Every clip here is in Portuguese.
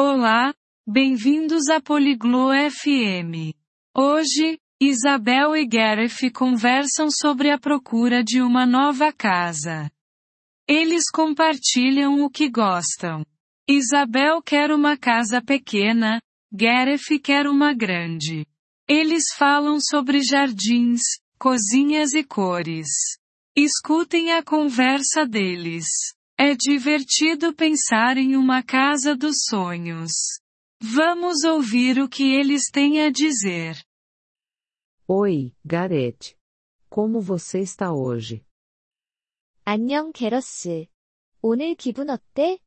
Olá, bem-vindos a Poliglo FM. Hoje, Isabel e Gareth conversam sobre a procura de uma nova casa. Eles compartilham o que gostam. Isabel quer uma casa pequena, Gareth quer uma grande. Eles falam sobre jardins, cozinhas e cores. Escutem a conversa deles. É divertido pensar em uma casa dos sonhos. Vamos ouvir o que eles têm a dizer. Oi, Gareth. Como você está hoje? 안녕, 게러스. 오늘 기분 어때?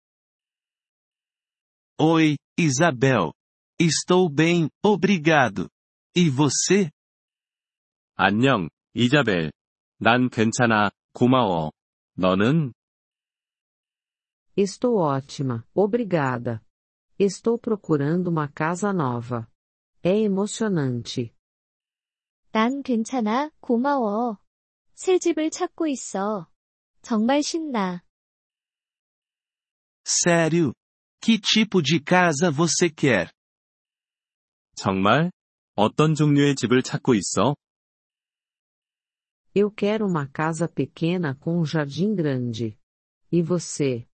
Oi, Isabel. Estou bem, obrigado. E você? 안녕, 이자벨. 난 괜찮아, 고마워. 너는? Estou ótima, obrigada. Estou procurando uma casa nova. É emocionante. 난 괜찮아, 고마워. 새 집을 찾고 있어. 정말 신나. Sério? Que tipo de casa você quer? 정말? 어떤 종류의 집을 찾고 있어? Eu quero uma casa pequena com um jardim grande. E você?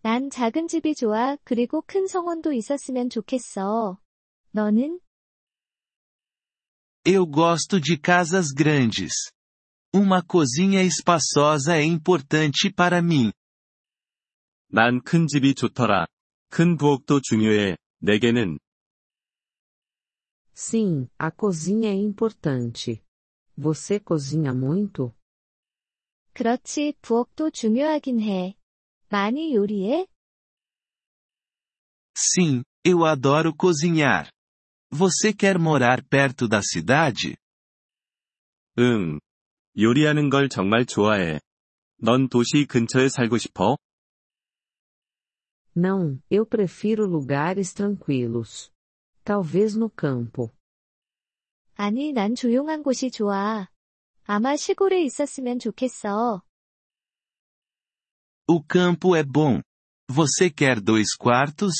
난 작은 집이 좋아, 그리고 큰 성원도 있었으면 좋겠어. 너는? Eu gosto de casas grandes. Uma cozinha espaçosa é importante para mim. 난 큰 집이 좋더라. 큰 부엌도 중요해, 내게는. Sim, a cozinha é importante. Você cozinha muito? 그렇지, 부엌도 중요하긴 해. 많이 요리해? Sim, eu adoro cozinhar. Você quer morar perto da cidade? 응. 요리하는 걸 정말 좋아해. 넌 도시 근처에 살고 싶어? Não, eu prefiro lugares tranquilos. Talvez no campo. 아니, 난 조용한 곳이 좋아. 아마 시골에 있었으면 좋겠어. O campo é bom. Você quer dois quartos?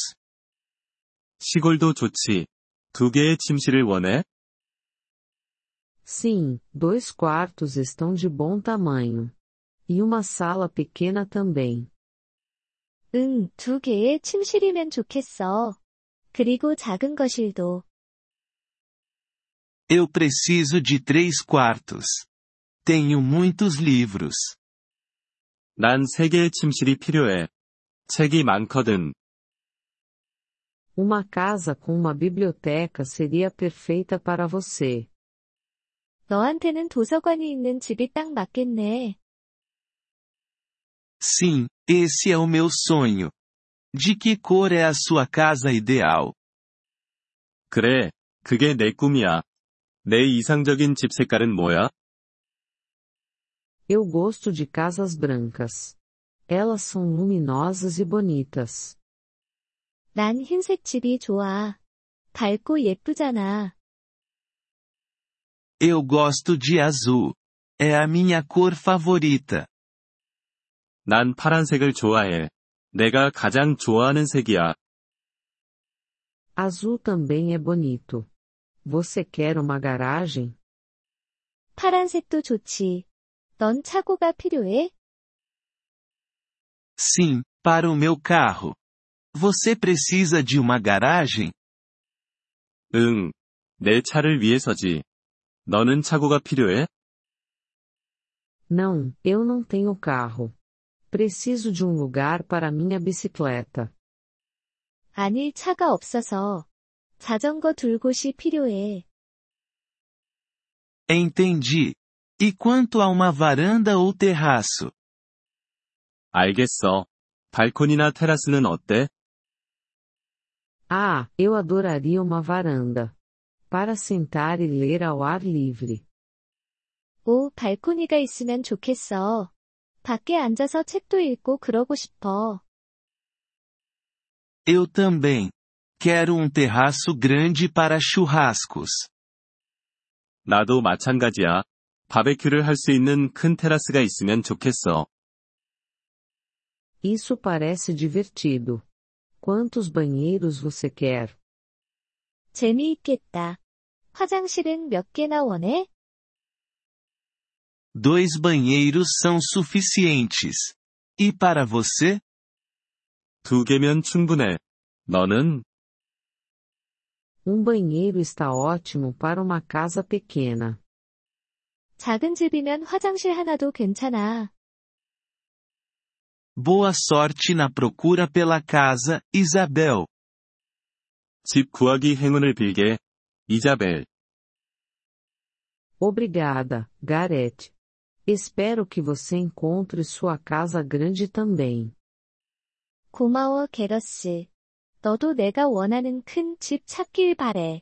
시골도 좋지. 두 개의 침실을 원해? Sim, dois quartos estão de bom tamanho. E uma sala pequena também. 응, 두 개의 침실이면 좋겠어. 그리고 작은 거실도. Eu preciso de três quartos. Tenho muitos livros. 난세 개의 침실이 필요해. 책이 많거든. Uma casa com uma biblioteca seria perfeita para você. 너한테는 도서관이 있는 집이 딱 맞겠네. Sim, esse é o meu sonho. De que cor é a sua casa ideal? 그래, 그게 내 꿈이야. 내 이상적인 집 색깔은 뭐야? Eu gosto de casas brancas. Elas são luminosas e bonitas. 난 흰색 집이 좋아. 밝고 예쁘잖아. Eu gosto de azul. É a minha cor favorita. 난 파란색을 좋아해. 내가 가장 좋아하는 색이야. Azul também é bonito. Você quer uma garagem? 파란색도 좋지. 넌 차고가 필요해? Sim, para o meu carro. Você precisa de uma garagem? 응. 내 차를 위해서지. 너는 차고가 필요해? Não, eu não tenho carro. Preciso de um lugar para minha bicicleta. 아니, 차가 없어서. 자전거 둘 곳이 필요해. Entendi. E quanto a uma varanda ou terraço? 알겠어. 발코니나 테라스는 어때? Ah, eu adoraria uma varanda. Para sentar e ler ao ar livre. 오, 발코니가 있으면 좋겠어. 밖에 앉아서 책도 읽고 그러고 싶어. Eu também. Quero um terraço grande para churrascos. 나도 마찬가지야. 바베큐를 할 수 있는 큰 테라스가 있으면 좋겠어. Isso parece divertido. Quantos banheiros você quer? 재미있겠다. 화장실은 몇 개나 원해? Dois banheiros são suficientes. E para você? 두 개면 충분해. 너는? Um banheiro está ótimo para uma casa pequena. 작은 집이면 화장실 하나도 괜찮아. Boa sorte na procura pela casa, Isabel. 집 구하기 행운을 빌게. 이자벨. Obrigada, Gareth. Espero que você encontre sua casa grande também. 고마워, 게러스. 너도 내가 원하는 큰 집 찾길 바래.